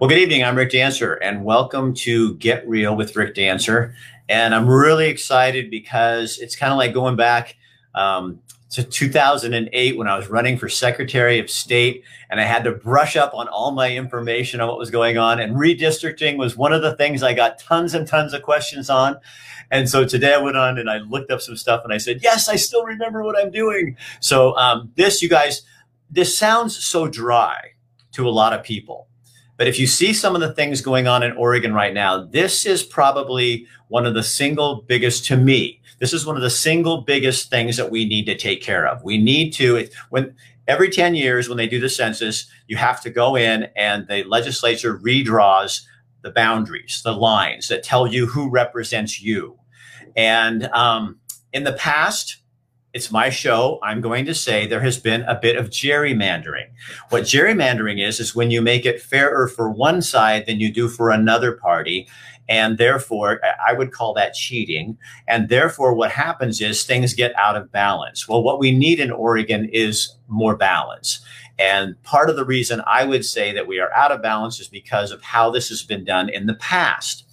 Well, good evening. I'm Rick Dancer, and welcome to Get Real with Rick Dancer. And I'm really excited because it's kind of like going back um, to 2008 when I was running for Secretary of State, and I had to brush up on all my information on what was going on. And redistricting was one of the things I got tons and tons of questions on. And so today I went on and I looked up some stuff, and I said, "Yes, I still remember what I'm doing." So um, this, you guys, this sounds so dry to a lot of people but if you see some of the things going on in Oregon right now, this is probably one of the single biggest to me. This is one of the single biggest things that we need to take care of. We need to when every 10 years when they do the census, you have to go in and the legislature redraws the boundaries, the lines that tell you who represents you. And um, in the past, it's my show. I'm going to say there has been a bit of gerrymandering. What gerrymandering is, is when you make it fairer for one side than you do for another party. And therefore, I would call that cheating. And therefore, what happens is things get out of balance. Well, what we need in Oregon is more balance. And part of the reason I would say that we are out of balance is because of how this has been done in the past.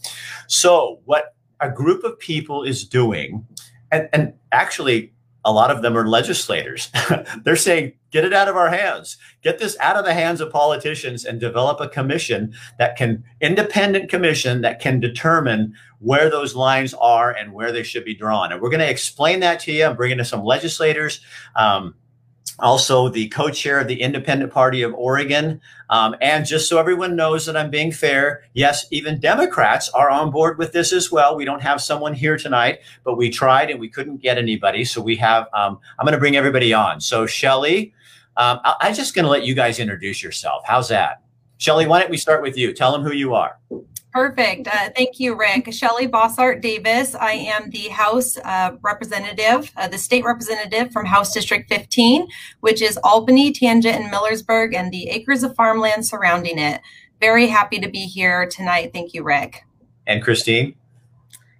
So, what a group of people is doing, and, and actually, a lot of them are legislators. They're saying, get it out of our hands, get this out of the hands of politicians and develop a commission that can, independent commission that can determine where those lines are and where they should be drawn. And we're going to explain that to you. I'm bringing in some legislators. Um, also the co-chair of the Independent Party of Oregon. Um, and just so everyone knows that I'm being fair, yes, even Democrats are on board with this as well. We don't have someone here tonight, but we tried and we couldn't get anybody. So we have, um, I'm going to bring everybody on. So Shelly, um, I- I'm just going to let you guys introduce yourself. How's that? Shelly, why don't we start with you? Tell them who you are. Perfect. Uh, thank you, Rick. Shelly Boshart Davis. I am the House uh, representative, uh, the state representative from House District 15, which is Albany, Tangent, and Millersburg, and the acres of farmland surrounding it. Very happy to be here tonight. Thank you, Rick. And Christine?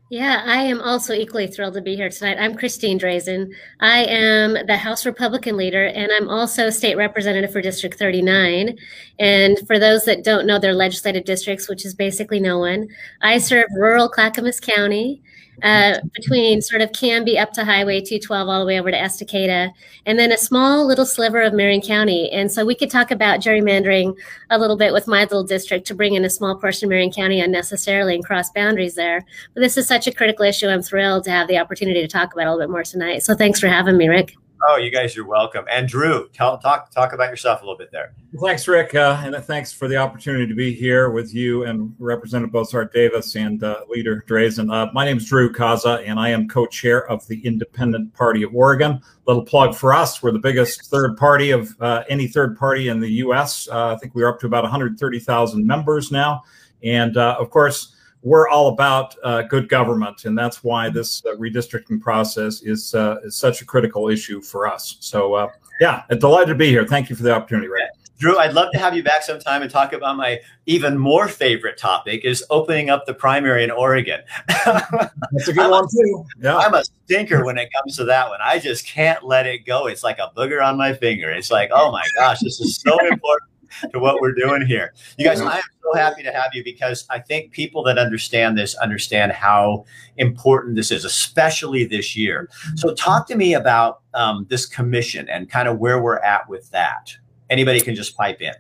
Yeah, I am also equally thrilled to be here tonight. I'm Christine Drazen. I am the House Republican leader, and I'm also state representative for District 39. And for those that don't know their legislative districts, which is basically no one, I serve rural Clackamas County uh, between sort of Canby up to Highway 212 all the way over to Estacada, and then a small little sliver of Marion County. And so we could talk about gerrymandering a little bit with my little district to bring in a small portion of Marion County unnecessarily and cross boundaries there. But this is such a critical issue. I'm thrilled to have the opportunity to talk about a little bit more tonight. So thanks for having me, Rick. Oh, you guys you're welcome. And Drew, tell, talk talk about yourself a little bit there. Thanks, Rick, uh, and thanks for the opportunity to be here with you and Representative Boshart Davis and uh, Leader Drazen. Uh, my name is Drew Kaza, and I am co-chair of the Independent Party of Oregon. Little plug for us: we're the biggest third party of uh, any third party in the U.S. Uh, I think we're up to about 130,000 members now, and uh, of course we're all about uh, good government, and that's why this uh, redistricting process is uh, is such a critical issue for us. So, uh, yeah, delighted to be here. Thank you for the opportunity, Ray. Drew, I'd love to have you back sometime and talk about my even more favorite topic is opening up the primary in Oregon. That's a good I'm one too. Yeah. I'm a stinker when it comes to that one. I just can't let it go. It's like a booger on my finger. It's like, oh my gosh, this is so important to what we're doing here. You guys, I am so happy to have you because I think people that understand this understand how important this is, especially this year. So, talk to me about um, this commission and kind of where we're at with that. Anybody can just pipe in.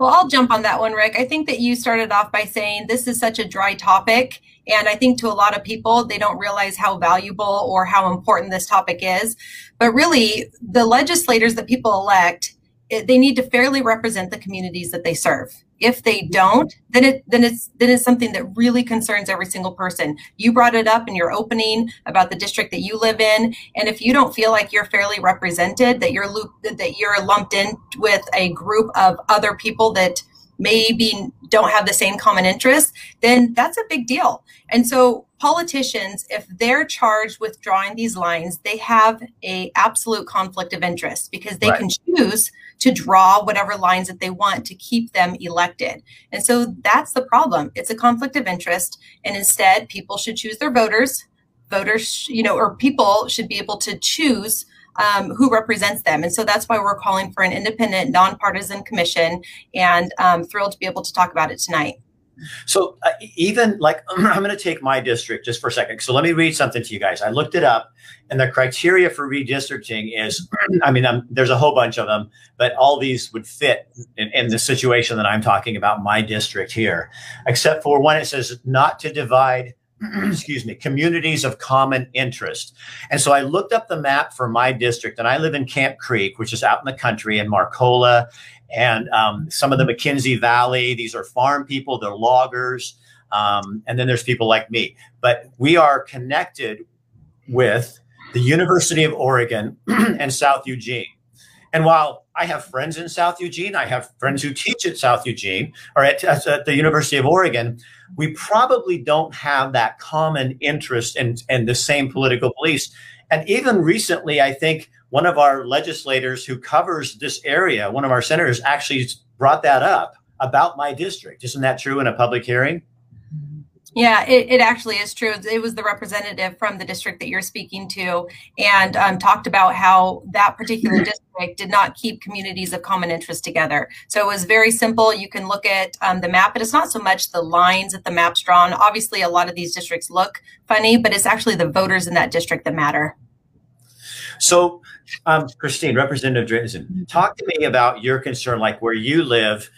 Well, I'll jump on that one, Rick. I think that you started off by saying this is such a dry topic. And I think to a lot of people, they don't realize how valuable or how important this topic is. But really, the legislators that people elect it, they need to fairly represent the communities that they serve. If they don't, then it then it's then it's something that really concerns every single person. You brought it up in your opening about the district that you live in, and if you don't feel like you're fairly represented, that you're looped, that you're lumped in with a group of other people that maybe don't have the same common interests, then that's a big deal. And so politicians, if they're charged with drawing these lines, they have a absolute conflict of interest because they right. can choose to draw whatever lines that they want to keep them elected. And so that's the problem. It's a conflict of interest. And instead, people should choose their voters. Voters, you know, or people should be able to choose um, who represents them. And so that's why we're calling for an independent, nonpartisan commission and um, thrilled to be able to talk about it tonight. So uh, even like I'm going to take my district just for a second. So let me read something to you guys. I looked it up, and the criteria for redistricting is, I mean, I'm, there's a whole bunch of them, but all these would fit in, in the situation that I'm talking about. My district here, except for one, it says not to divide. excuse me, communities of common interest. And so I looked up the map for my district, and I live in Camp Creek, which is out in the country in Marcola and um, some of the McKenzie Valley. These are farm people, they're loggers. Um, and then there's people like me. But we are connected with the University of Oregon and South Eugene. And while I have friends in South Eugene, I have friends who teach at South Eugene or at, at the University of Oregon, we probably don't have that common interest and, and the same political beliefs. And even recently, I think one of our legislators who covers this area, one of our senators, actually brought that up about my district. Isn't that true in a public hearing? Yeah, it, it actually is true. It was the representative from the district that you're speaking to and um, talked about how that particular district did not keep communities of common interest together. So it was very simple. You can look at um, the map, but it's not so much the lines that the map's drawn. Obviously, a lot of these districts look funny, but it's actually the voters in that district that matter. So, um, Christine, Representative Drazen, talk to me about your concern, like where you live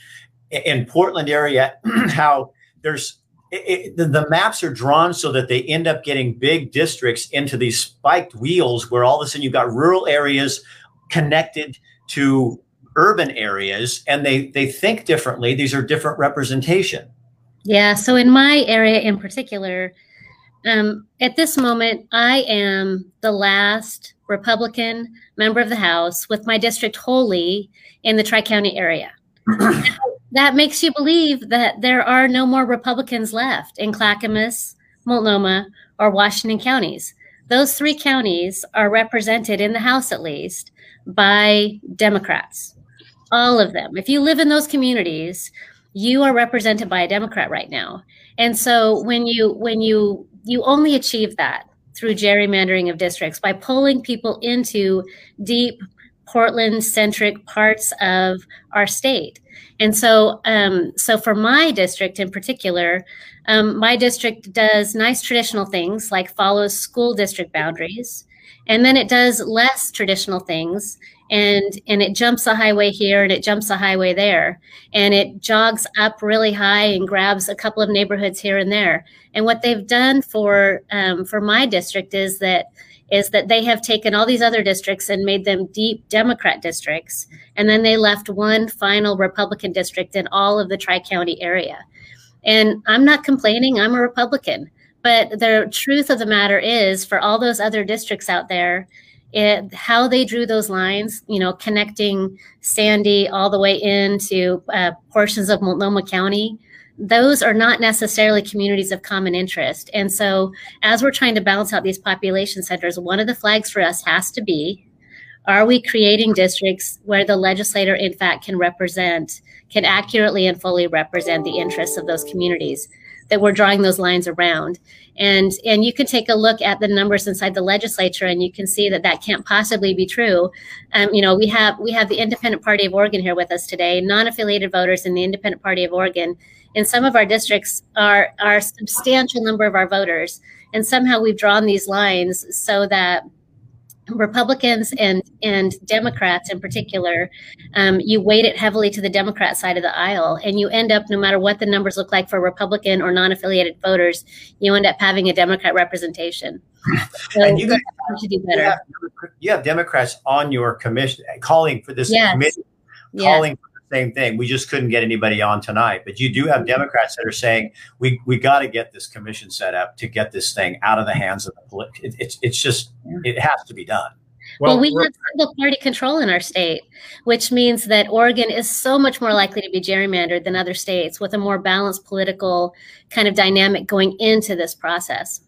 in Portland area, how there's it, it, the, the, maps are drawn so that they end up getting big districts into these spiked wheels where all of a sudden you've got rural areas connected to urban areas and they they think differently. These are different representation. Yeah so in my area in particular um, at this moment i am the last republican member of the house with my district wholly in the tri-county area that makes you believe that there are no more Republicans left in Clackamas, Multnomah, or Washington counties. Those three counties are represented in the House, at least, by Democrats. All of them. If you live in those communities, you are represented by a Democrat right now. And so when you when you you only achieve that through gerrymandering of districts by pulling people into deep Portland centric parts of our state. And so, um, so for my district in particular, um, my district does nice traditional things like follows school district boundaries, and then it does less traditional things, and and it jumps a highway here and it jumps a highway there, and it jogs up really high and grabs a couple of neighborhoods here and there. And what they've done for um, for my district is that is that they have taken all these other districts and made them deep Democrat districts. And then they left one final Republican district in all of the Tri County area. And I'm not complaining, I'm a Republican. But the truth of the matter is, for all those other districts out there, it, how they drew those lines, you know, connecting Sandy all the way into uh, portions of Multnomah County, those are not necessarily communities of common interest. And so, as we're trying to balance out these population centers, one of the flags for us has to be are we creating districts where the legislator, in fact, can represent, can accurately and fully represent the interests of those communities? that we're drawing those lines around. And, and you can take a look at the numbers inside the legislature and you can see that that can't possibly be true. Um, you know, we have, we have the Independent Party of Oregon here with us today, non-affiliated voters in the Independent Party of Oregon. In some of our districts are, are a substantial number of our voters. And somehow we've drawn these lines so that Republicans and and Democrats in particular, um, you weight it heavily to the Democrat side of the aisle, and you end up, no matter what the numbers look like for Republican or non-affiliated voters, you end up having a Democrat representation. So and you guys to do better. You have, you have, Democrats on your commission calling for this yes. committee, calling yes same thing. We just couldn't get anybody on tonight. But you do have mm-hmm. Democrats that are saying we we got to get this commission set up to get this thing out of the hands of the political. It, it's it's just it has to be done. Well, well we have single party control in our state, which means that Oregon is so much more likely to be gerrymandered than other states with a more balanced political kind of dynamic going into this process.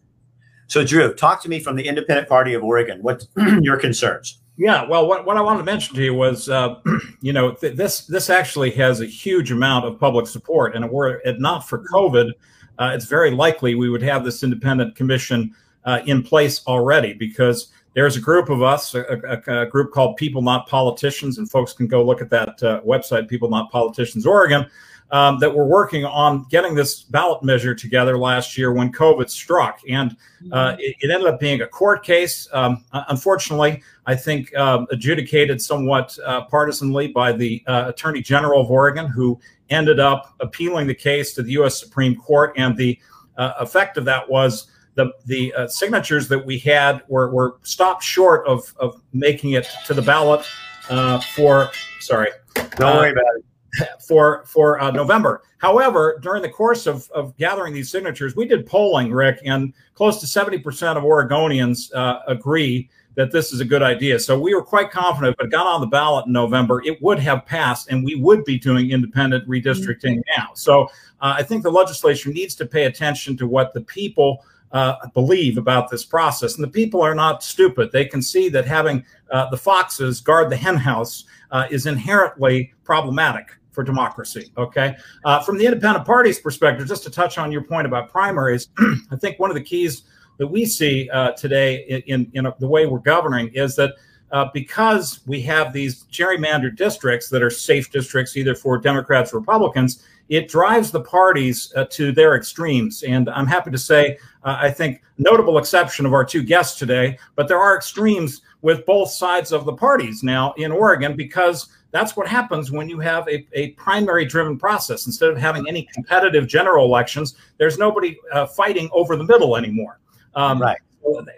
So, Drew, talk to me from the Independent Party of Oregon. What your concerns? Yeah, well, what, what I wanted to mention to you was, uh, you know, th- this this actually has a huge amount of public support, and were it not for COVID, uh, it's very likely we would have this independent commission uh, in place already because there's a group of us, a, a, a, group called People Not Politicians, and folks can go look at that uh, website, People Not Politicians Oregon, um, that were working on getting this ballot measure together last year when COVID struck. And uh, mm-hmm. it, it, ended up being a court case. Um, unfortunately, I think um, adjudicated somewhat uh, partisanly by the uh, Attorney General of Oregon, who ended up appealing the case to the U.S. Supreme Court. And the uh, effect of that was the the uh, signatures that we had were, were stopped short of, of making it to the ballot uh, for sorry. Don't worry about it. For for uh, November. However, during the course of, of gathering these signatures, we did polling, Rick, and close to seventy percent of Oregonians uh, agree that this is a good idea. So we were quite confident, but got on the ballot in November, it would have passed, and we would be doing independent redistricting mm-hmm. now. So uh, I think the legislature needs to pay attention to what the people uh, believe about this process. And the people are not stupid. They can see that having uh, the foxes guard the henhouse uh, is inherently problematic for democracy. Okay. Uh, from the independent party's perspective, just to touch on your point about primaries, I think one of the keys that we see uh, today in, in, in, the way we're governing is that. Uh, because we have these gerrymandered districts that are safe districts either for Democrats or Republicans, it drives the parties uh, to their extremes. And I'm happy to say, uh, I think, notable exception of our two guests today, but there are extremes with both sides of the parties now in Oregon because that's what happens when you have a, a primary driven process. Instead of having any competitive general elections, there's nobody uh, fighting over the middle anymore. Um, right.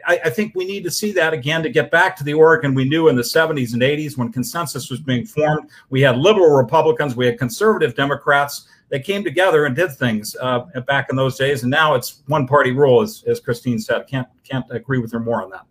I, I, think we need to see that again to get back to the Oregon we knew in the 70s and 80s when consensus was being formed. We had liberal Republicans, we had conservative Democrats, they came together and did things uh, back in those days, and now it's one party rule, as, as Christine said. Can't can't agree with her more on that.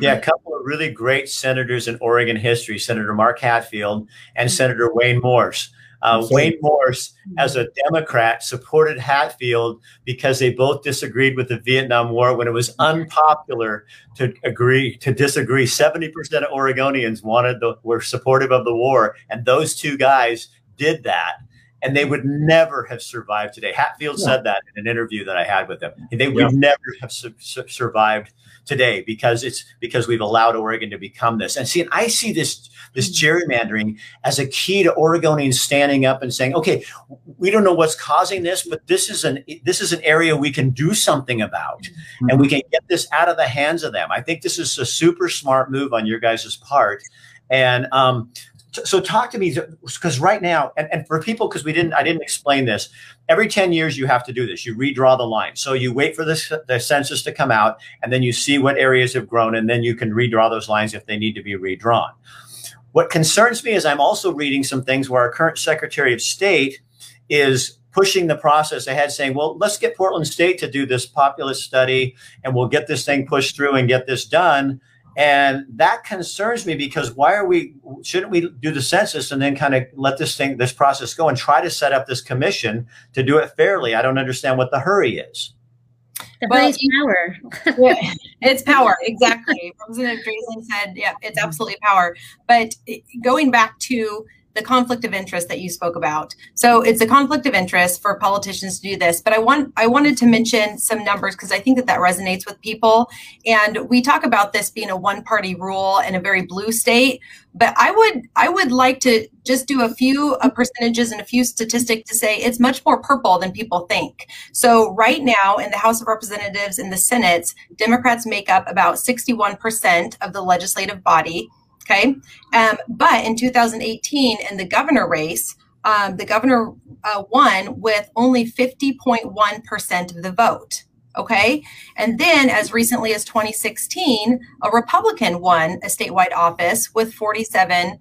Yeah, a couple of really great senators in Oregon history: Senator Mark Hatfield and Senator Wayne Morse. Uh, Wayne Morse, as a Democrat, supported Hatfield because they both disagreed with the Vietnam War when it was unpopular to agree to disagree. Seventy percent of Oregonians wanted the were supportive of the war, and those two guys did that and they would never have survived today. Hatfield yeah. said that in an interview that I had with them. They would yeah. never have su su survived today because it's because we've allowed Oregon to become this. And see, and I see this this mm-hmm. gerrymandering as a key to Oregonians standing up and saying, "Okay, we don't know what's causing this, but this is an this is an area we can do something about, mm -hmm. and we can get this out of the hands of them." I think this is a super smart move on your guys' part. And um, so talk to me because right now and, and for people because we didn't i didn't explain this every 10 years you have to do this. You redraw the line. So you wait for this the census to come out and then you see what areas have grown and then you can redraw those lines if they need to be redrawn. What concerns me is i'm also reading some things where our current secretary of state is pushing the process ahead saying well let's get portland state to do this populist study and we'll get this thing pushed through and get this done and that concerns me because why are we, shouldn't we do the census and then kind of let this thing, this process go and try to set up this commission to do it fairly? I don't understand what the hurry is. The well, power. it's power, exactly. Representative Drazen said, yeah, it's absolutely power. But eh, going back to the conflict of interest that you spoke about. So it's a conflict of interest for politicians to do this, but I want I wanted to mention some numbers because I think that that resonates with people. And we talk about this being a one party rule in a very blue state, but I would I would like to just do a few uh, percentages and a few statistics to say it's much more purple than people think. So right now in the House of Representatives and the Senate, Democrats make up about 61% of the legislative body Okay. Um, but in 2018, in the governor race, um, the governor uh, won with only 50.1% of the vote. Okay. And then, as recently as 2016, a Republican won a statewide office with 47%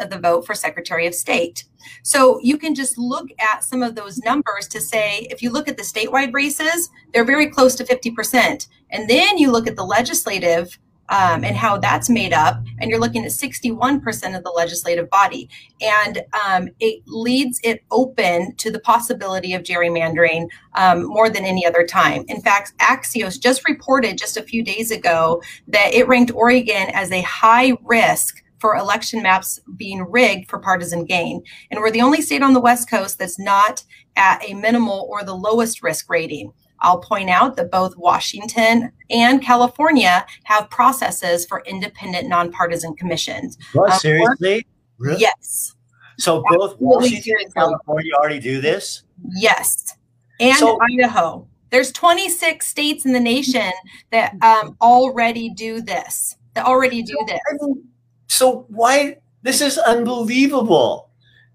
of the vote for Secretary of State. So you can just look at some of those numbers to say, if you look at the statewide races, they're very close to 50%. And then you look at the legislative um, and how that's made up. And you're looking at 61% of the legislative body. And um, it leads it open to the possibility of gerrymandering um, more than any other time. In fact, Axios just reported just a few days ago that it ranked Oregon as a high risk for election maps being rigged for partisan gain. And we're the only state on the West Coast that's not at a minimal or the lowest risk rating. I'll point out that both Washington and California have processes for independent nonpartisan commissions. What, um, seriously? Really? Yes. So both Washington and California already do this? Yes. And so, Idaho. There's 26 states in the nation that um, already do this. That already do this. I mean, so why? This is unbelievable.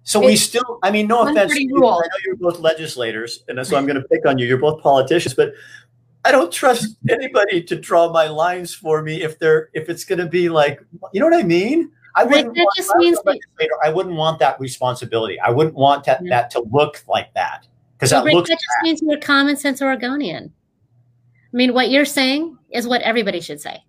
So it's we still, I mean, no offense. I know you're both legislators, and so I'm going to pick on you. You're both politicians, but I don't trust anybody to draw my lines for me if they're if it's going to be like, you know what I mean? I wouldn't, want, just means I wouldn't want that responsibility. I wouldn't want that, yeah. that to look like that because that looks. That just bad. means you're a common sense Oregonian. I mean, what you're saying is what everybody should say.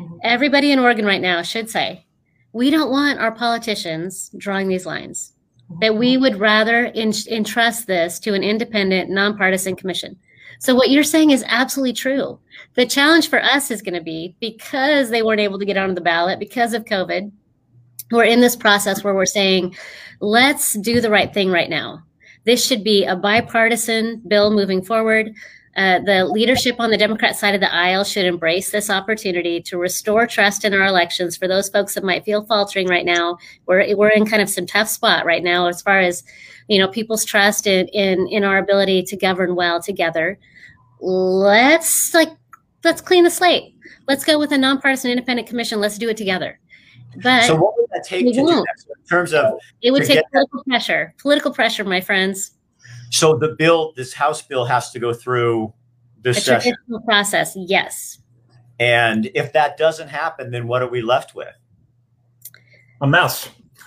Mm-hmm. Everybody in Oregon right now should say, we don't want our politicians drawing these lines. That we mm-hmm. would rather in, entrust this to an independent, nonpartisan commission. So what you're saying is absolutely true. The challenge for us is going to be because they weren't able to get on the ballot because of COVID we're in this process where we're saying, let's do the right thing right now. This should be a bipartisan bill moving forward. Uh, the leadership on the Democrat side of the aisle should embrace this opportunity to restore trust in our elections. For those folks that might feel faltering right now, we're we're in kind of some tough spot right now as far as you know people's trust in in, in our ability to govern well together. Let's like let's clean the slate. Let's go with a nonpartisan independent commission. Let's do it together. But so what would that take to do that? In terms of it would take political that? pressure. Political pressure, my friends. So the bill, this House bill, has to go through this a session. process. Yes. And if that doesn't happen, then what are we left with? A mess.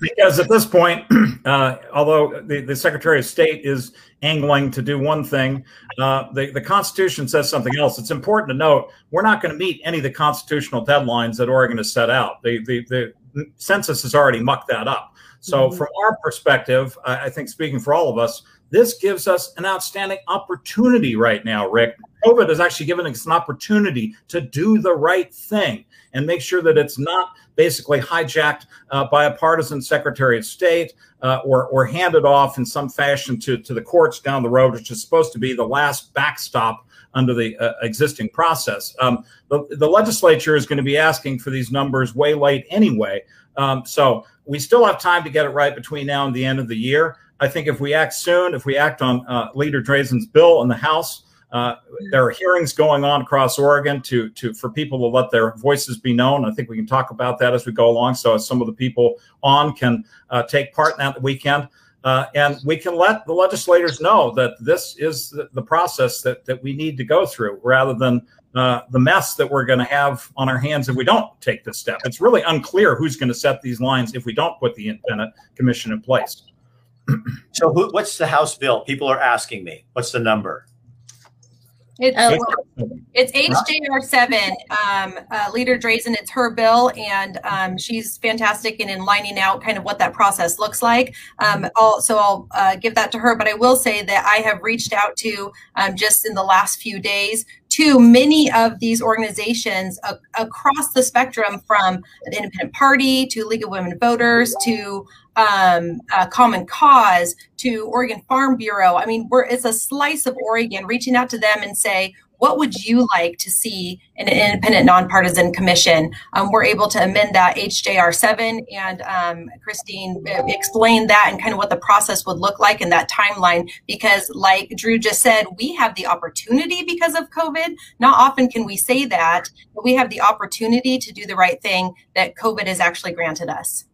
because at this point, uh, although the, the Secretary of State is angling to do one thing, uh, the, the Constitution says something else. It's important to note we're not going to meet any of the constitutional deadlines that Oregon has set out. The, the, the census has already mucked that up. So, mm -hmm. from our perspective, I, I think speaking for all of us, this gives us an outstanding opportunity right now, Rick. COVID has actually given us an opportunity to do the right thing and make sure that it's not basically hijacked uh, by a partisan Secretary of State uh, or, or handed off in some fashion to, to the courts down the road, which is supposed to be the last backstop under the uh, existing process. Um, the, the legislature is going to be asking for these numbers way late anyway. Um, so we still have time to get it right between now and the end of the year. I think if we act soon, if we act on uh, Leader Drazen's bill in the House, uh, there are hearings going on across Oregon to to for people to let their voices be known. I think we can talk about that as we go along, so some of the people on can uh, take part in that weekend, uh, and we can let the legislators know that this is the, the process that that we need to go through, rather than uh, the mess that we're going to have on our hands if we don't take this step. It's really unclear who's going to set these lines if we don't put the independent commission in place so who, what's the House bill? People are asking me. What's the number? It's, uh, it's HJR seven. Um, uh, Leader Drazen, it's her bill, and um, she's fantastic in, in lining out kind of what that process looks like. Um, I'll, so I'll uh, give that to her. But I will say that I have reached out to um, just in the last few days to many of these organizations across the spectrum, from the Independent Party to League of Women Voters to um, uh, Common Cause to Oregon Farm Bureau. I mean, it's a slice of Oregon reaching out to them and say, what would you like to see in an independent nonpartisan commission? Um, we're able to amend that HJR 7 and um, Christine explained that and kind of what the process would look like in that timeline because like Drew just said, we have the opportunity because of COVID. Not often can we say that, but we have the opportunity to do the right thing that COVID has actually granted us.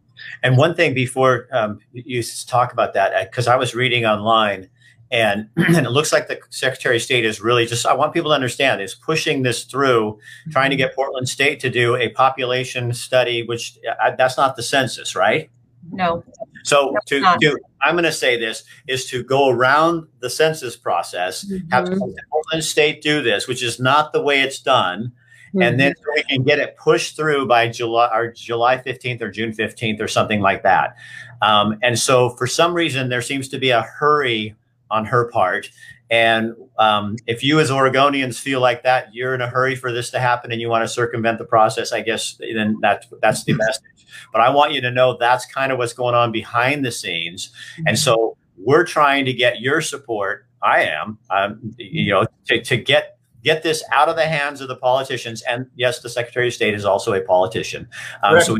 And one thing before um, you talk about that, because uh, I was reading online, and, and it looks like the Secretary of State is really just, I want people to understand, is pushing this through, trying to get Portland State to do a population study, which uh, that's not the census, right? No. So to, to I'm going to say this is to go around the census process, mm-hmm. have Portland State do this, which is not the way it's done and then so we can get it pushed through by July or July 15th or June 15th or something like that. Um, and so for some reason, there seems to be a hurry on her part. And um, if you as Oregonians feel like that, you're in a hurry for this to happen and you want to circumvent the process, I guess then that, that's the message. But I want you to know that's kind of what's going on behind the scenes. And so we're trying to get your support I am. Um, you know, to, to get get this out of the hands of the politicians. And yes, the Secretary of State is also a politician. Um, so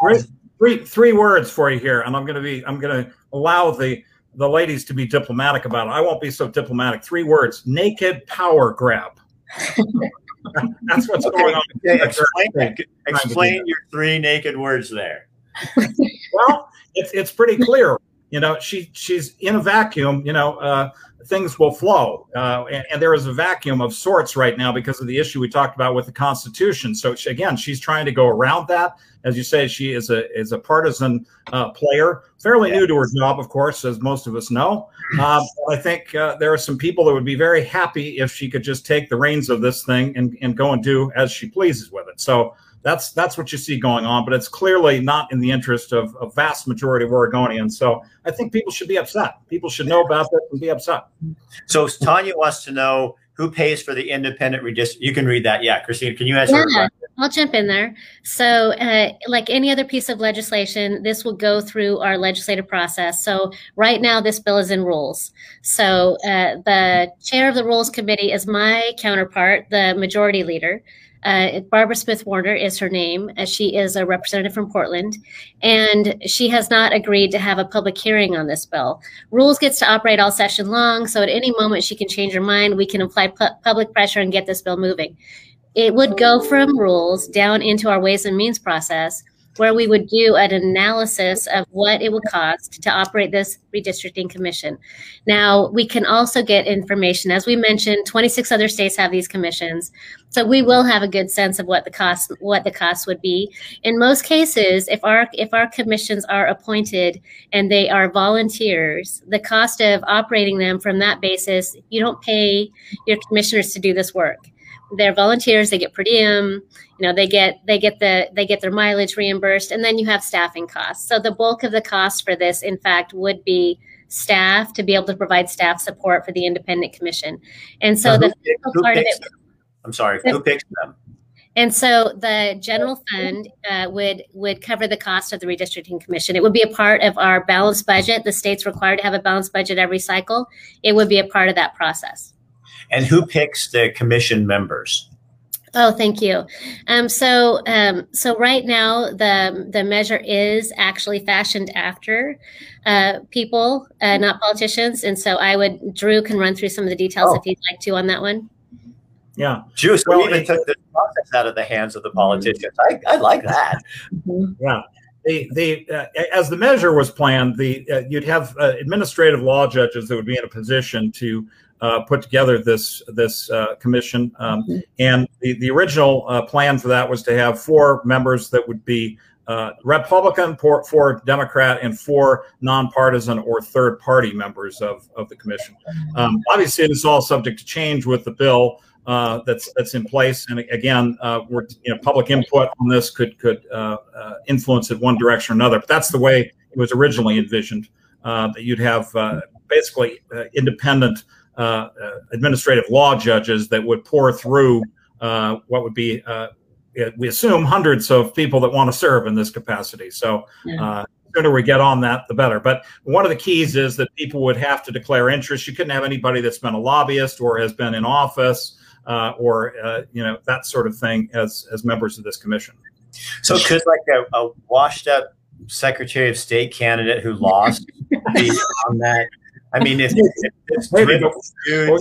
three, three, three words for you here, and I'm going to be I'm going to allow the the ladies to be diplomatic about it. I won't be so diplomatic. Three words: naked power grab. That's what's okay. going on. Okay, explain, explain your three naked words there. well, it's it's pretty clear. You know, she she's in a vacuum. You know, uh, things will flow, uh, and, and, there is a vacuum of sorts right now because of the issue we talked about with the Constitution. So she, again, she's trying to go around that. As you say, she is a is a partisan uh, player, fairly new to her job, of course, as most of us know. Uh, I think uh, there are some people that would be very happy if she could just take the reins of this thing and, and go and do as she pleases with it. So that's that's what you see going on, but it's clearly not in the interest of a vast majority of Oregonians. So I think people should be upset. People should know about this and be upset. So Tanya wants to know who pays for the independent redistrict. You can read that. Yeah, Christine, can you answer? Yeah, I'll jump in there. So, uh, like any other piece of legislation, this will go through our legislative process. So, right now, this bill is in rules. So, uh, the chair of the Rules Committee is my counterpart, the majority leader. Uh, Barbara Smith Warner is her name. Uh, she is a representative from Portland, and she has not agreed to have a public hearing on this bill. Rules gets to operate all session long, so at any moment she can change her mind. We can apply pu public pressure and get this bill moving. It would go from rules down into our Ways and Means process where we would do an analysis of what it would cost to operate this redistricting commission. Now, we can also get information. As we mentioned, 26 other states have these commissions. So we will have a good sense of what the cost what the cost would be. In most cases, if our if our commissions are appointed and they are volunteers, the cost of operating them from that basis, you don't pay your commissioners to do this work they're volunteers they get per diem you know they get they get the they get their mileage reimbursed and then you have staffing costs so the bulk of the cost for this in fact would be staff to be able to provide staff support for the independent commission and so the who part of it them? i'm sorry who picks them and so the general fund uh, would would cover the cost of the redistricting commission. It would be a part of our balanced budget. The state's required to have a balanced budget every cycle. It would be a part of that process. And who picks the commission members? Oh, thank you. Um, so, um, so right now the the measure is actually fashioned after uh, people, uh, not politicians, and so I would Drew can run through some of the details oh. if you'd like to on that one. Yeah, Juice. Well, we even it, took the process out of the hands of the politicians. I, I like that. Yeah. The, the uh, as the measure was planned, the uh, you'd have uh, administrative law judges that would be in a position to put together this this uh, commission. Um, mm-hmm. And the, the original uh, plan for that was to have four members that would be uh, Republican, four, four, Democrat, and four nonpartisan or third party members of, of the commission. Um, obviously, it is all subject to change with the bill. Uh, that's that's in place, and again, uh, we're you know public input on this could could influence it one direction or another. But that's the way it was originally envisioned. that you'd have basically independent uh, uh, administrative law judges that would pour through uh, what would be, we assume, hundreds of people that want to serve in this capacity. So. Yeah sooner we get on that, the better. But one of the keys is that people would have to declare interest. You couldn't have anybody that's been a lobbyist or has been in office uh, or uh, you know that sort of thing as as members of this commission. So could like a, a washed up Secretary of State candidate who lost be on that I mean, if, if this dude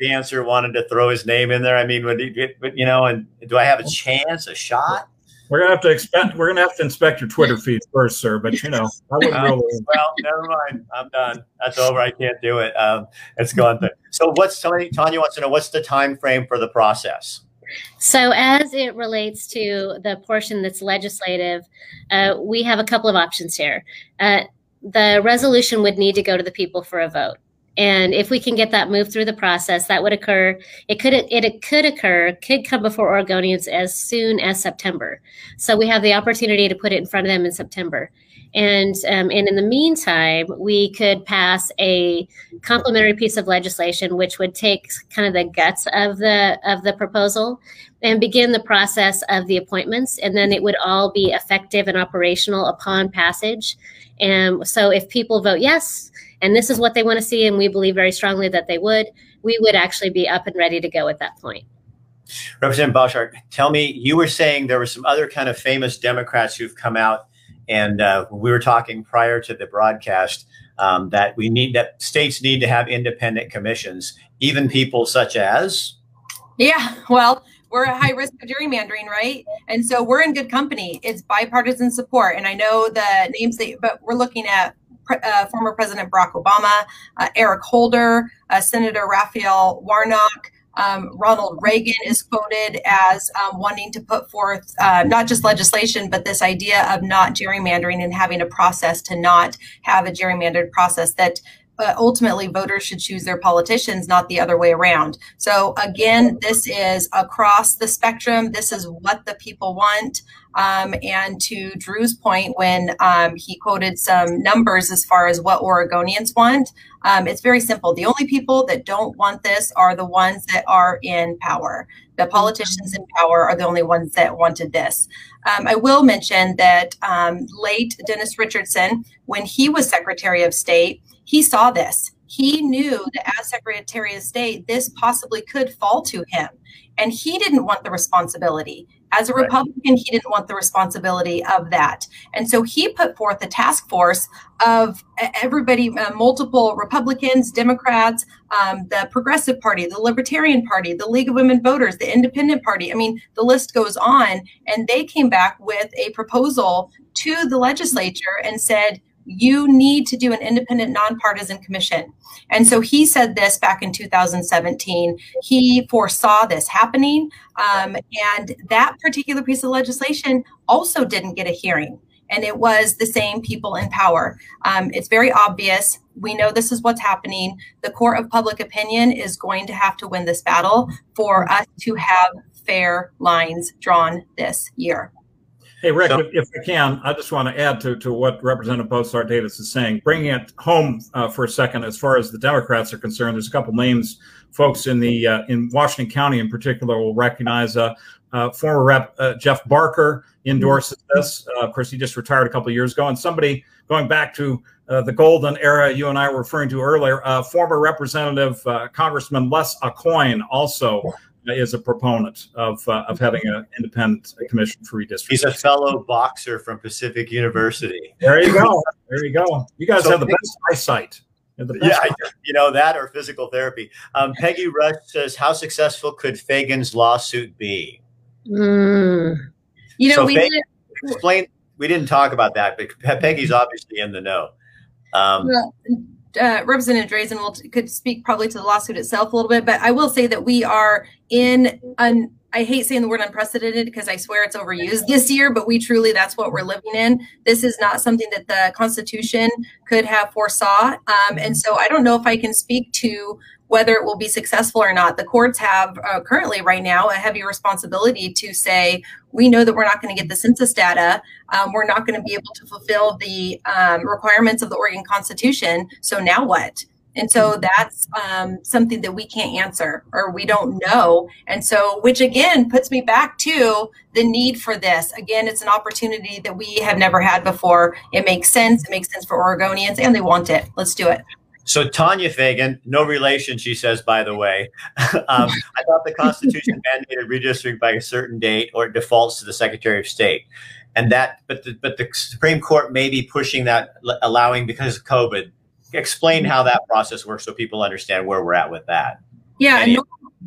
dancer wanted to throw his name in there, I mean, would he get, you know, and do I have a chance, a shot? We're gonna have to expect. We're gonna have to inspect your Twitter feed first, sir. But you know, I wouldn't really. well, never mind. I'm done. That's over. I can't do it. Um, it's gone. So, what's somebody? Tanya wants to know what's the time frame for the process. So, as it relates to the portion that's legislative, uh, we have a couple of options here. Uh, the resolution would need to go to the people for a vote. And if we can get that moved through the process, that would occur. It could it, it could occur, could come before Oregonians as soon as September. So we have the opportunity to put it in front of them in September. And um, and in the meantime, we could pass a complementary piece of legislation, which would take kind of the guts of the of the proposal and begin the process of the appointments. And then it would all be effective and operational upon passage. And so if people vote yes, and this is what they want to see, and we believe very strongly that they would, we would actually be up and ready to go at that point. Representative Boshart, tell me, you were saying there were some other kind of famous Democrats who've come out, and uh, we were talking prior to the broadcast um, that we need that states need to have independent commissions, even people such as. Yeah, well, we're at high risk of gerrymandering, right? And so we're in good company. It's bipartisan support, and I know the names that, but we're looking at uh, former President Barack Obama, uh, Eric Holder, uh, Senator Raphael Warnock. Um, Ronald Reagan is quoted as um, wanting to put forth uh, not just legislation, but this idea of not gerrymandering and having a process to not have a gerrymandered process that uh, ultimately voters should choose their politicians, not the other way around. So again, this is across the spectrum. This is what the people want. Um, and to Drew's point, when um, he quoted some numbers as far as what Oregonians want, um, it's very simple. The only people that don't want this are the ones that are in power. The politicians in power are the only ones that wanted this. Um, I will mention that um, late Dennis Richardson, when he was Secretary of State, he saw this. He knew that as Secretary of State, this possibly could fall to him. And he didn't want the responsibility. As a Republican, he didn't want the responsibility of that. And so he put forth a task force of everybody, uh, multiple Republicans, Democrats, um, the Progressive Party, the Libertarian Party, the League of Women Voters, the Independent Party. I mean, the list goes on. And they came back with a proposal to the legislature and said, you need to do an independent nonpartisan commission. And so he said this back in 2017. He foresaw this happening. Um, and that particular piece of legislation also didn't get a hearing. And it was the same people in power. Um, it's very obvious. We know this is what's happening. The court of public opinion is going to have to win this battle for us to have fair lines drawn this year. Hey, Rick, so, if, I can, I just want to add to, to what Representative Boshart Davis is saying, bringing it home uh, for a second as far as the Democrats are concerned. There's a couple names folks in the uh, in Washington County in particular will recognize. Uh, uh former Rep uh, Jeff Barker endorses this. Uh, of course, he just retired a couple years ago. And somebody going back to the golden era you and I were referring to earlier, former Representative Congressman Les AuCoin also is a proponent of uh, of having an independent commission for redistricting. He's a fellow boxer from Pacific University. There you go. There you go. You guys so have the best eyesight. The best yeah, you know that or physical therapy. Um, Peggy Rush says, "How successful could Fagan's lawsuit be?" Mm. You know, so we Fagan, did, explain. We didn't talk about that, but Peggy's obviously in the know. Um, well, uh, Representative Drazen will could speak probably to the lawsuit itself a little bit, but I will say that we are in an I hate saying the word unprecedented because I swear it's overused this year, but we truly that's what we're living in. This is not something that the Constitution could have foresaw, um, and so I don't know if I can speak to whether it will be successful or not. The courts have uh, currently, right now, a heavy responsibility to say, we know that we're not going to get the census data. Um, we're not going to be able to fulfill the um, requirements of the Oregon Constitution. So now what? And so that's um, something that we can't answer or we don't know. And so, which again puts me back to the need for this. Again, it's an opportunity that we have never had before. It makes sense. It makes sense for Oregonians and they want it. Let's do it. So Tanya Fagan, no relation, she says, by the way. um, I thought the Constitution mandated redistricting by a certain date or it defaults to the Secretary of State. And that, but the, but the Supreme Court may be pushing that, allowing because of COVID. Explain how that process works so people understand where we're at with that. Yeah,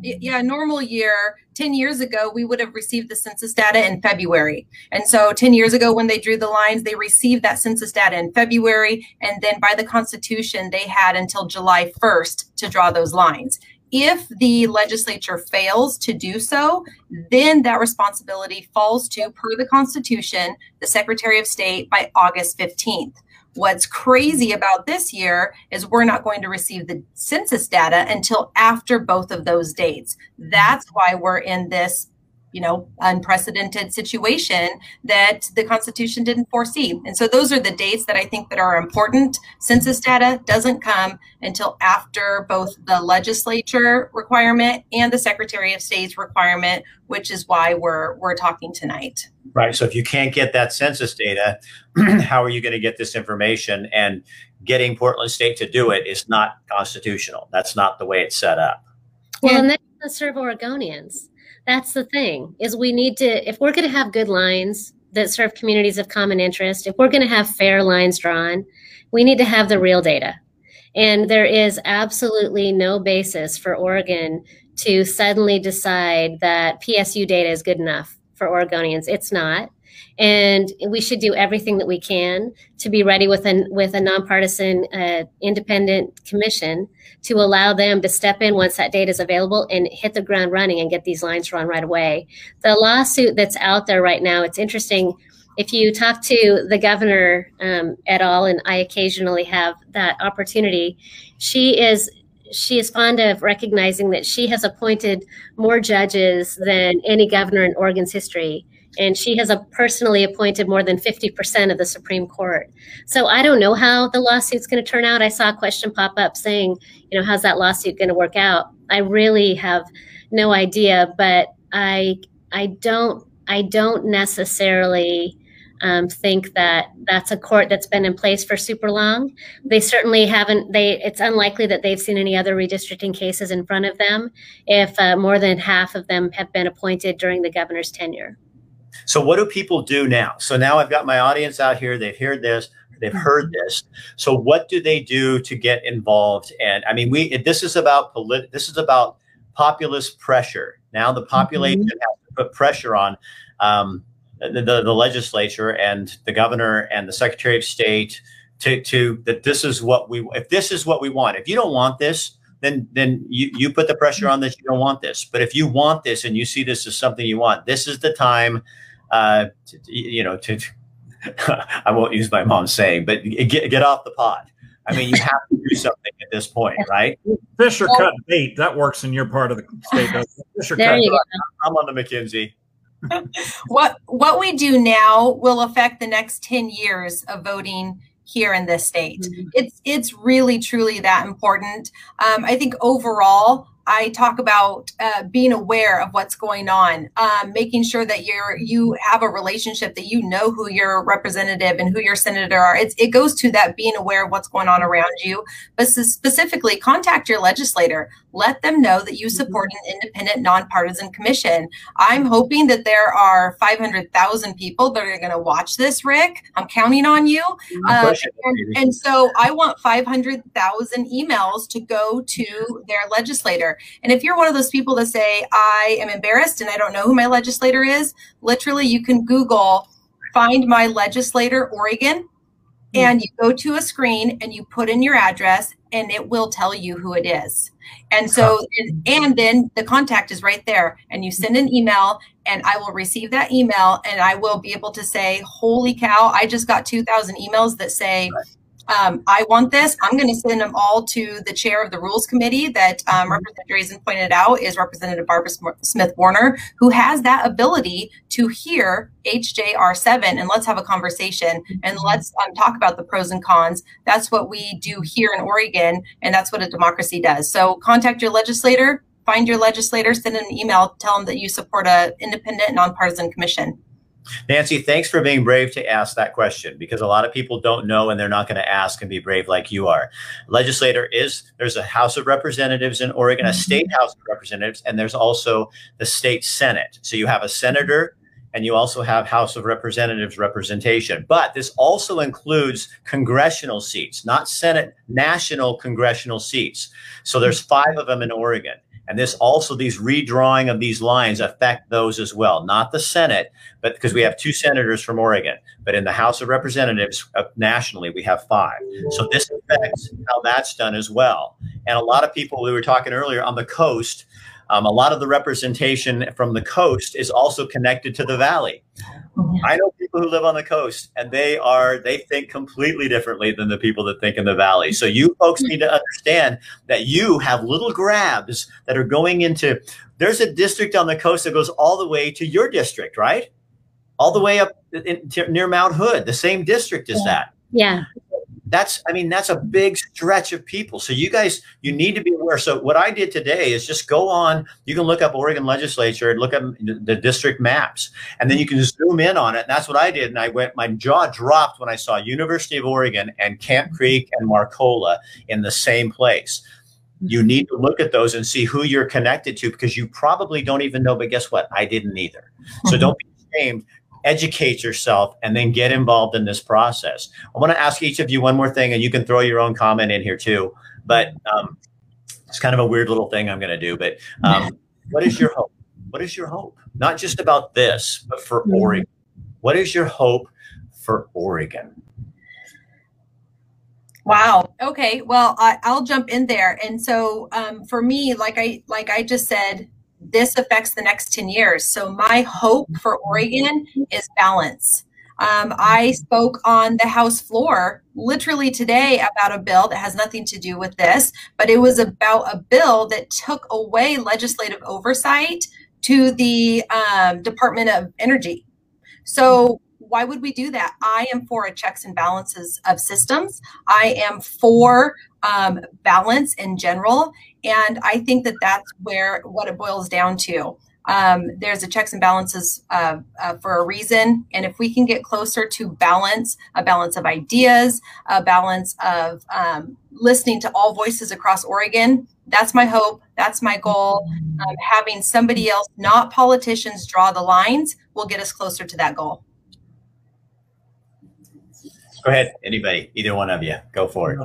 yeah, normal year, 10 years ago, we would have received the census data in February. And so 10 years ago, when they drew the lines, they received that census data in February. And then by the Constitution, they had until July 1st to draw those lines. If the legislature fails to do so, then that responsibility falls to, per the Constitution, the Secretary of State by August 15th. What's crazy about this year is we're not going to receive the census data until after both of those dates. That's why we're in this you know unprecedented situation that the constitution didn't foresee and so those are the dates that i think that are important census data doesn't come until after both the legislature requirement and the secretary of state's requirement which is why we're we're talking tonight right so if you can't get that census data how are you going to get this information and getting Portland State to do it is not constitutional. That's not the way it's set up. Well, and that doesn't serve Oregonians. That's the thing is we need to if we're going to have good lines that serve communities of common interest, if we're going to have fair lines drawn, we need to have the real data. And there is absolutely no basis for Oregon to suddenly decide that PSU data is good enough for Oregonians. It's not. And we should do everything that we can to be ready with a, with a nonpartisan, uh, independent commission to allow them to step in once that data is available and hit the ground running and get these lines run right away. The lawsuit that's out there right now, it's interesting. If you talk to the governor um, at all, and I occasionally have that opportunity, she is she is fond of recognizing that she has appointed more judges than any governor in Oregon's history and she has personally appointed more than 50% of the Supreme Court. So I don't know how the lawsuit's going to turn out. I saw a question pop up saying, you know, how's that lawsuit going to work out? I really have no idea, but I I don't I don't necessarily um, think that that's a court that's been in place for super long. They certainly haven't. They it's unlikely that they've seen any other redistricting cases in front of them if uh, more than half of them have been appointed during the governor's tenure. So what do people do now? So now I've got my audience out here. They've heard this. They've heard mm-hmm. this. So what do they do to get involved? And I mean, we this is about polit- This is about populist pressure. Now the population mm-hmm. has to put pressure on um, the, the, the legislature and the governor and the secretary of state to to that this is what we if this is what we want. If you don't want this, then then you, you put the pressure on that you don't want this. But if you want this and you see this as something you want, this is the time, uh, to, you know, to, I won't use my mom's saying, but get, get off the pot. I mean, you have to do something at this point, right? Fisher well, cut bait. That works in your part of the state. Fisher there cut. You go. I'm on the McKenzie. what what we do now will affect the next 10 years of voting here in this state. Mm-hmm. It's it's really truly that important. Um, I think overall, I talk about uh, being aware of what's going on, um, making sure that you're you have a relationship that you know who your representative and who your senator are. It's, it goes to that being aware of what's going on around you, but specifically contact your legislator. Let them know that you mm-hmm. support an independent, nonpartisan commission. I'm hoping that there are 500,000 people that are going to watch this, Rick. I'm counting on you. Uh, and, and so I want 500,000 emails to go to their legislator. And if you're one of those people that say, I am embarrassed and I don't know who my legislator is, literally you can Google find my legislator Oregon hmm. and you go to a screen and you put in your address and it will tell you who it is. And so, and then the contact is right there and you send an email and I will receive that email and I will be able to say, holy cow, I just got 2000 emails that say, um, I want this. I'm going to send them all to the chair of the rules committee that um, mm-hmm. Representative Drazan pointed out is Representative Barbara Smith Warner, who has that ability to hear HJR7 and let's have a conversation and mm-hmm. let's um, talk about the pros and cons. That's what we do here in Oregon, and that's what a democracy does. So contact your legislator, find your legislator, send an email, tell them that you support an independent, nonpartisan commission. Nancy, thanks for being brave to ask that question because a lot of people don't know and they're not going to ask and be brave like you are. Legislator is there's a House of Representatives in Oregon, a state mm-hmm. House of Representatives, and there's also the state Senate. So you have a senator and you also have House of Representatives representation. But this also includes congressional seats, not Senate, national congressional seats. So there's five of them in Oregon. And this also, these redrawing of these lines affect those as well, not the Senate, but because we have two senators from Oregon, but in the House of Representatives uh, nationally, we have five. So this affects how that's done as well. And a lot of people, we were talking earlier on the coast, um, a lot of the representation from the coast is also connected to the valley. I know people who live on the coast and they are they think completely differently than the people that think in the valley. So you folks need to understand that you have little grabs that are going into there's a district on the coast that goes all the way to your district, right? All the way up in, to, near Mount Hood, the same district as yeah. that. Yeah. That's i mean that's a big stretch of people. So you guys you need to be aware. So what i did today is just go on you can look up oregon legislature and look up the district maps and then you can zoom in on it. And that's what i did. And i went my jaw dropped when i saw university of oregon and camp creek and marcola in the same place. You need to look at those and see who you're connected to because you probably don't even know but guess what? I didn't either. So mm-hmm. don't be ashamed educate yourself, and then get involved in this process. I want to ask each of you one more thing, and you can throw your own comment in here too. But um, it's kind of a weird little thing I'm going to do. But um, what is your hope? What is your hope? Not just about this, but for mm-hmm. Oregon. What is your hope for Oregon? Wow. Okay. Well, I, will jump in there. And so, um, for me, like I like I just said, this affects the next 10 years. So my hope for Oregon is balance. Um, I spoke on the House floor literally today about a bill that has nothing to do with this, but it was about a bill that took away legislative oversight to the um, Department of Energy. So why would we do that? I am for a checks and balances of systems. I am for um, balance in general. And I think that that's where what it boils down to. Um, there's a checks and balances uh, uh, for a reason. And if we can get closer to balance, a balance of ideas, a balance of um, listening to all voices across Oregon, that's my hope. That's my goal. Um, having somebody else, not politicians, draw the lines will get us closer to that goal. Go ahead, anybody, either one of you, go for it.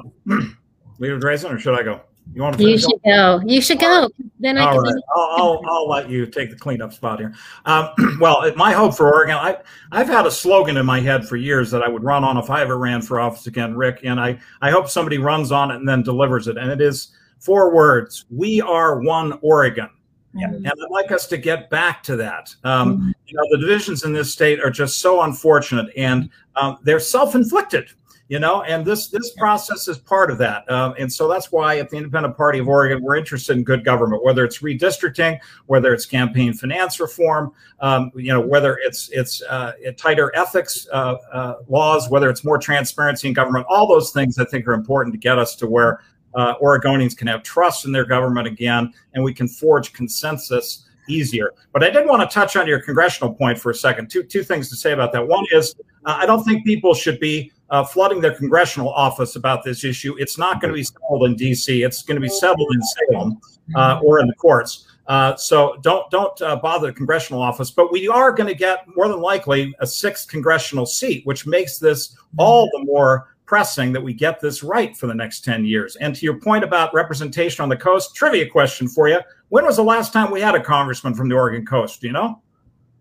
Leader Drazan, or should I go? You want to? You should go. You should go. Then I All can. Right. I'll, I'll, I'll let you take the cleanup spot here. Um, well, my hope for Oregon, I, I've had a slogan in my head for years that I would run on if I ever ran for office again, Rick, and I, I hope somebody runs on it and then delivers it. And it is four words: "We are one Oregon." Yeah. And I'd like us to get back to that. Um, mm-hmm. You know, the divisions in this state are just so unfortunate, and um, they're self-inflicted you know and this this process is part of that um, and so that's why at the independent party of oregon we're interested in good government whether it's redistricting whether it's campaign finance reform um, you know whether it's it's uh, tighter ethics uh, uh, laws whether it's more transparency in government all those things i think are important to get us to where uh, oregonians can have trust in their government again and we can forge consensus easier. But I did want to touch on your congressional point for a second. Two two things to say about that. One is uh, I don't think people should be uh, flooding their congressional office about this issue. It's not going to be settled in D.C. It's going to be settled in Salem uh, or in the courts. Uh, so don't don't uh, bother the congressional office. But we are going to get more than likely a sixth congressional seat, which makes this all the more pressing that we get this right for the next 10 years. And to your point about representation on the coast, trivia question for you. When was the last time we had a congressman from the Oregon coast? Do you know?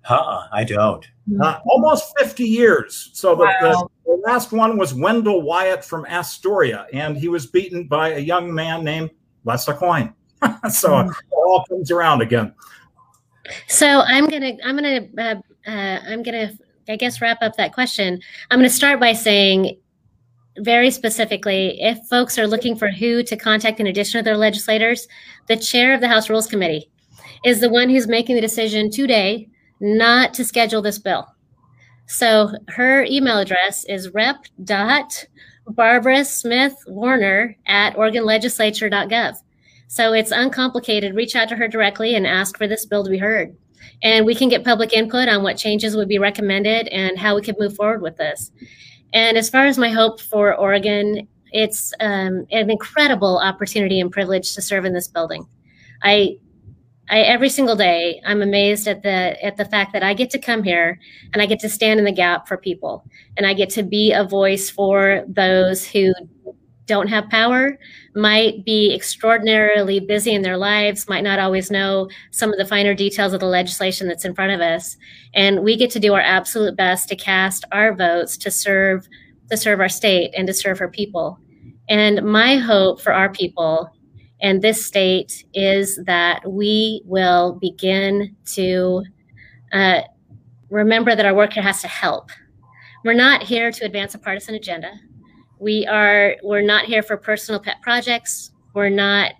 Huh, I don't. Uh, almost 50 years. So the, wow. the, the, last one was Wendell Wyatt from Astoria, and he was beaten by a young man named Les AuCoin. so mm. it all comes around again. So I'm gonna, I'm gonna, uh, uh, I'm gonna, I guess, wrap up that question. I'm gonna start by saying, very specifically, if folks are looking for who to contact in addition to their legislators, the chair of the House Rules Committee is the one who's making the decision today not to schedule this bill. So her email address is rep dot Barbara Smith Warner at OregonLegislature.gov. So it's uncomplicated. Reach out to her directly and ask for this bill to be heard. And we can get public input on what changes would be recommended and how we could move forward with this. And as far as my hope for Oregon, it's um, an incredible opportunity and privilege to serve in this building. I I, every single day i'm amazed at the at the fact that i get to come here and i get to stand in the gap for people. And i get to be a voice for those who don't have power might be extraordinarily busy in their lives might not always know some of the finer details of the legislation that's in front of us. And we get to do our absolute best to cast our votes to serve to serve our state and to serve our people. And my hope for our people and this state is that we will begin to uh, remember that our work here has to help. We're not here to advance a partisan agenda. We are we're not here for personal pet projects. We're not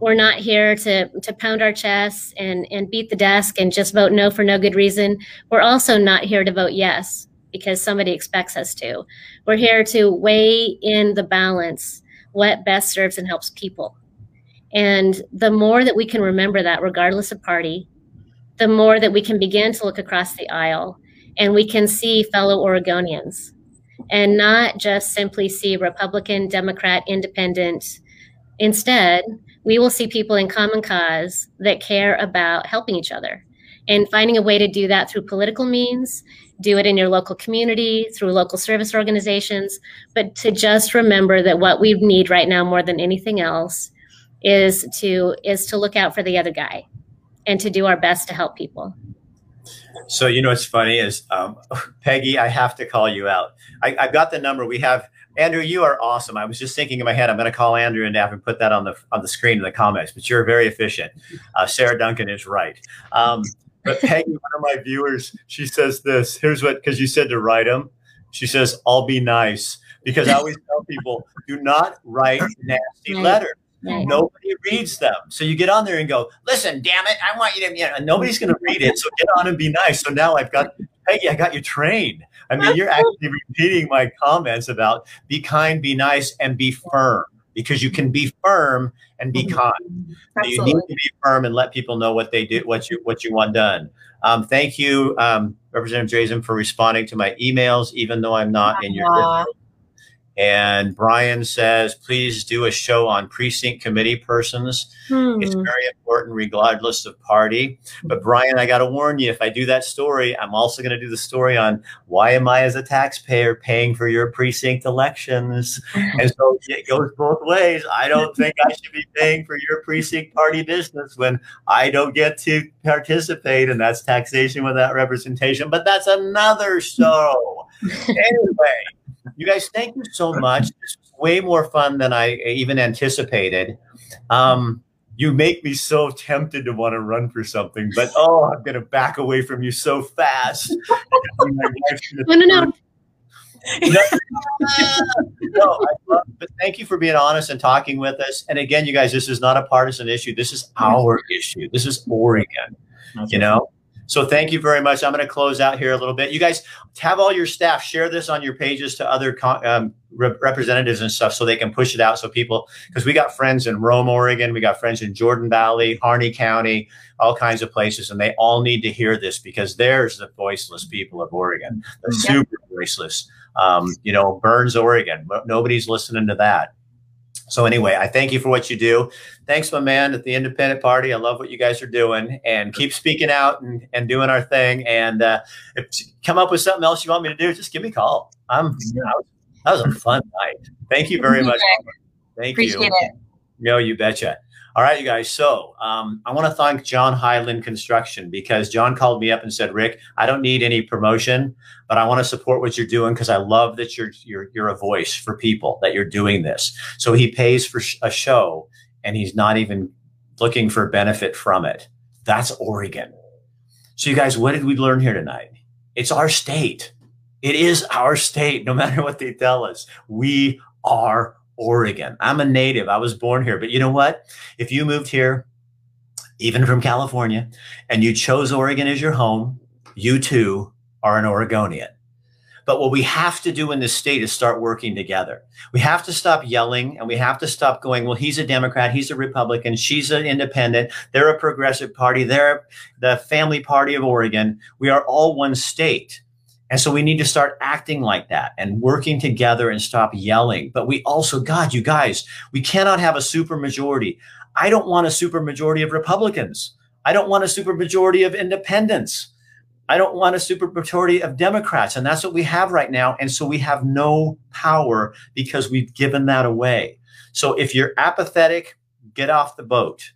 we're not here to to pound our chests and and beat the desk and just vote no for no good reason. We're also not here to vote yes. because somebody expects us to. We're here to weigh in the balance what best serves and helps people. And the more that we can remember that, regardless of party, the more that we can begin to look across the aisle and we can see fellow Oregonians and not just simply see Republican, Democrat, Independent. Instead, we will see people in common cause that care about helping each other and finding a way to do that through political means do it in your local community through local service organizations but to just remember that what we need right now more than anything else is to is to look out for the other guy and to do our best to help people so you know what's funny is um, peggy i have to call you out I, i've got the number we have Andrew, you are awesome. I was just thinking in my head, I'm going to call Andrew and have him put that on the on the screen in the comments. But you're very efficient. Uh, Sarah Duncan is right. Um, but Peggy, one of my viewers, she says this. Here's what, because you said to write them. She says, "I'll be nice," because I always tell people, do not write nasty letters. Right. Nobody reads them. So you get on there and go, listen, damn it, I want you to, you know, nobody's going to read it. So get on and be nice. So now I've got, Peggy, I got you trained. I mean, you're actually repeating my comments about be kind, be nice, and be firm because you can be firm and be kind. So you need to be firm and let people know what they do, what you what you want done. Um, thank you, um, Representative Drazan, for responding to my emails, even though I'm not in your district. And Brian says, please do a show on precinct committee persons. Hmm. It's very important, regardless of party. But Brian, I got to warn you, if I do that story, I'm also going to do the story on why am I, as a taxpayer, paying for your precinct elections? and so it goes both ways. I don't think I should be paying for your precinct party business when I don't get to participate, and that's taxation without representation. But that's another show. anyway you guys, thank you so much. This was way more fun than I even anticipated. Um, you make me so tempted to want to run for something, but oh, I'm going to back away from you so fast. no, no, no. no, no love, but thank you for being honest and talking with us. And again, you guys, this is not a partisan issue. This is our issue. This is Oregon. That's you know, so thank you very much. I'm going to close out here a little bit. You guys have all your staff share this on your pages to other um, representatives and stuff so they can push it out so people because we got friends in Rome, Oregon, we got friends in Jordan Valley, Harney County, all kinds of places, and they all need to hear this because there's the voiceless people of Oregon, the super voiceless. Um, you know, Burns, Oregon. Nobody's listening to that. So anyway, I thank you for what you do. Thanks, my man, at the Independent Party. I love what you guys are doing, and keep speaking out and, and doing our thing. And uh, if you come up with something else you want me to do, just give me a call. I'm that was a fun night. Thank you very much. Thank Appreciate you. It. No, you betcha. All right, you guys. So um, I want to thank John Highland Construction because John called me up and said, "Rick, I don't need any promotion, but I want to support what you're doing because I love that you're you're you're a voice for people that you're doing this." So he pays for a show, and he's not even looking for benefit from it. That's Oregon. So you guys, what did we learn here tonight? It's our state. It is our state, no matter what they tell us. We are Oregon. I'm a native. I was born here. But you know what? If you moved here, even from California, and you chose Oregon as your home, you too are an Oregonian. But what we have to do in this state is start working together. We have to stop yelling and we have to stop going, well, he's a Democrat, he's a Republican, she's an independent, they're a progressive party, they're the family party of Oregon. We are all one state. And so we need to start acting like that and working together and stop yelling. But we also, God, you guys, we cannot have a super majority. I don't want a super majority of Republicans. I don't want a super majority of independents. I don't want a super majority of Democrats. And that's what we have right now. And so we have no power because we've given that away. So if you're apathetic, get off the boat.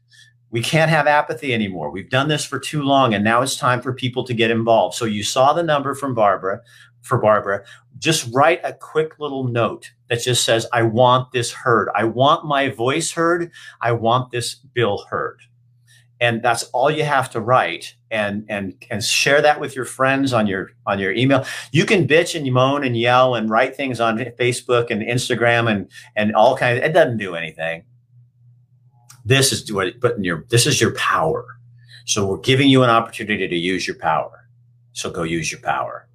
We can't have apathy anymore. We've done this for too long, and now it's time for people to get involved. So you saw the number from Barbara for Barbara. Just write a quick little note that just says, I want this heard. I want my voice heard. I want this bill heard. And that's all you have to write and and and share that with your friends on your on your email. You can bitch and moan and yell and write things on Facebook and Instagram and and all kinds. It doesn't do anything this is what putting your this is your power. So we're giving you an opportunity to use your power. So go use your power.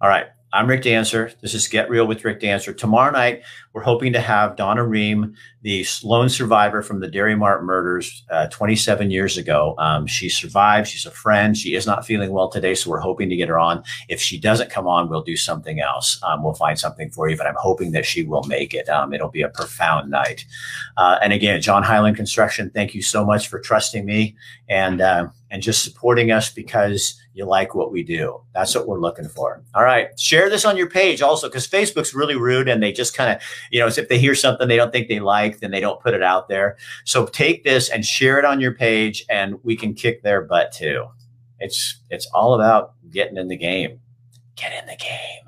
All right. I'm Rick Dancer. This is Get Real with Rick Dancer. Tomorrow night, we're hoping to have Donna Ream, the lone survivor from the Dairy Mart murders uh, 27 years ago. Um, she survived. She's a friend. She is not feeling well today, so we're hoping to get her on. If she doesn't come on, we'll do something else. Um, we'll find something for you, but I'm hoping that she will make it. Um, it'll be a profound night. Uh, and again, John Highland Construction, thank you so much for trusting me and uh, and just supporting us because you like what we do. That's what we're looking for. All right. Share this on your page also because Facebook's really rude and they just kind of, you know, if they hear something they don't think they like, then they don't put it out there. So take this and share it on your page and we can kick their butt too. It's it's all about getting in the game. Get in the game.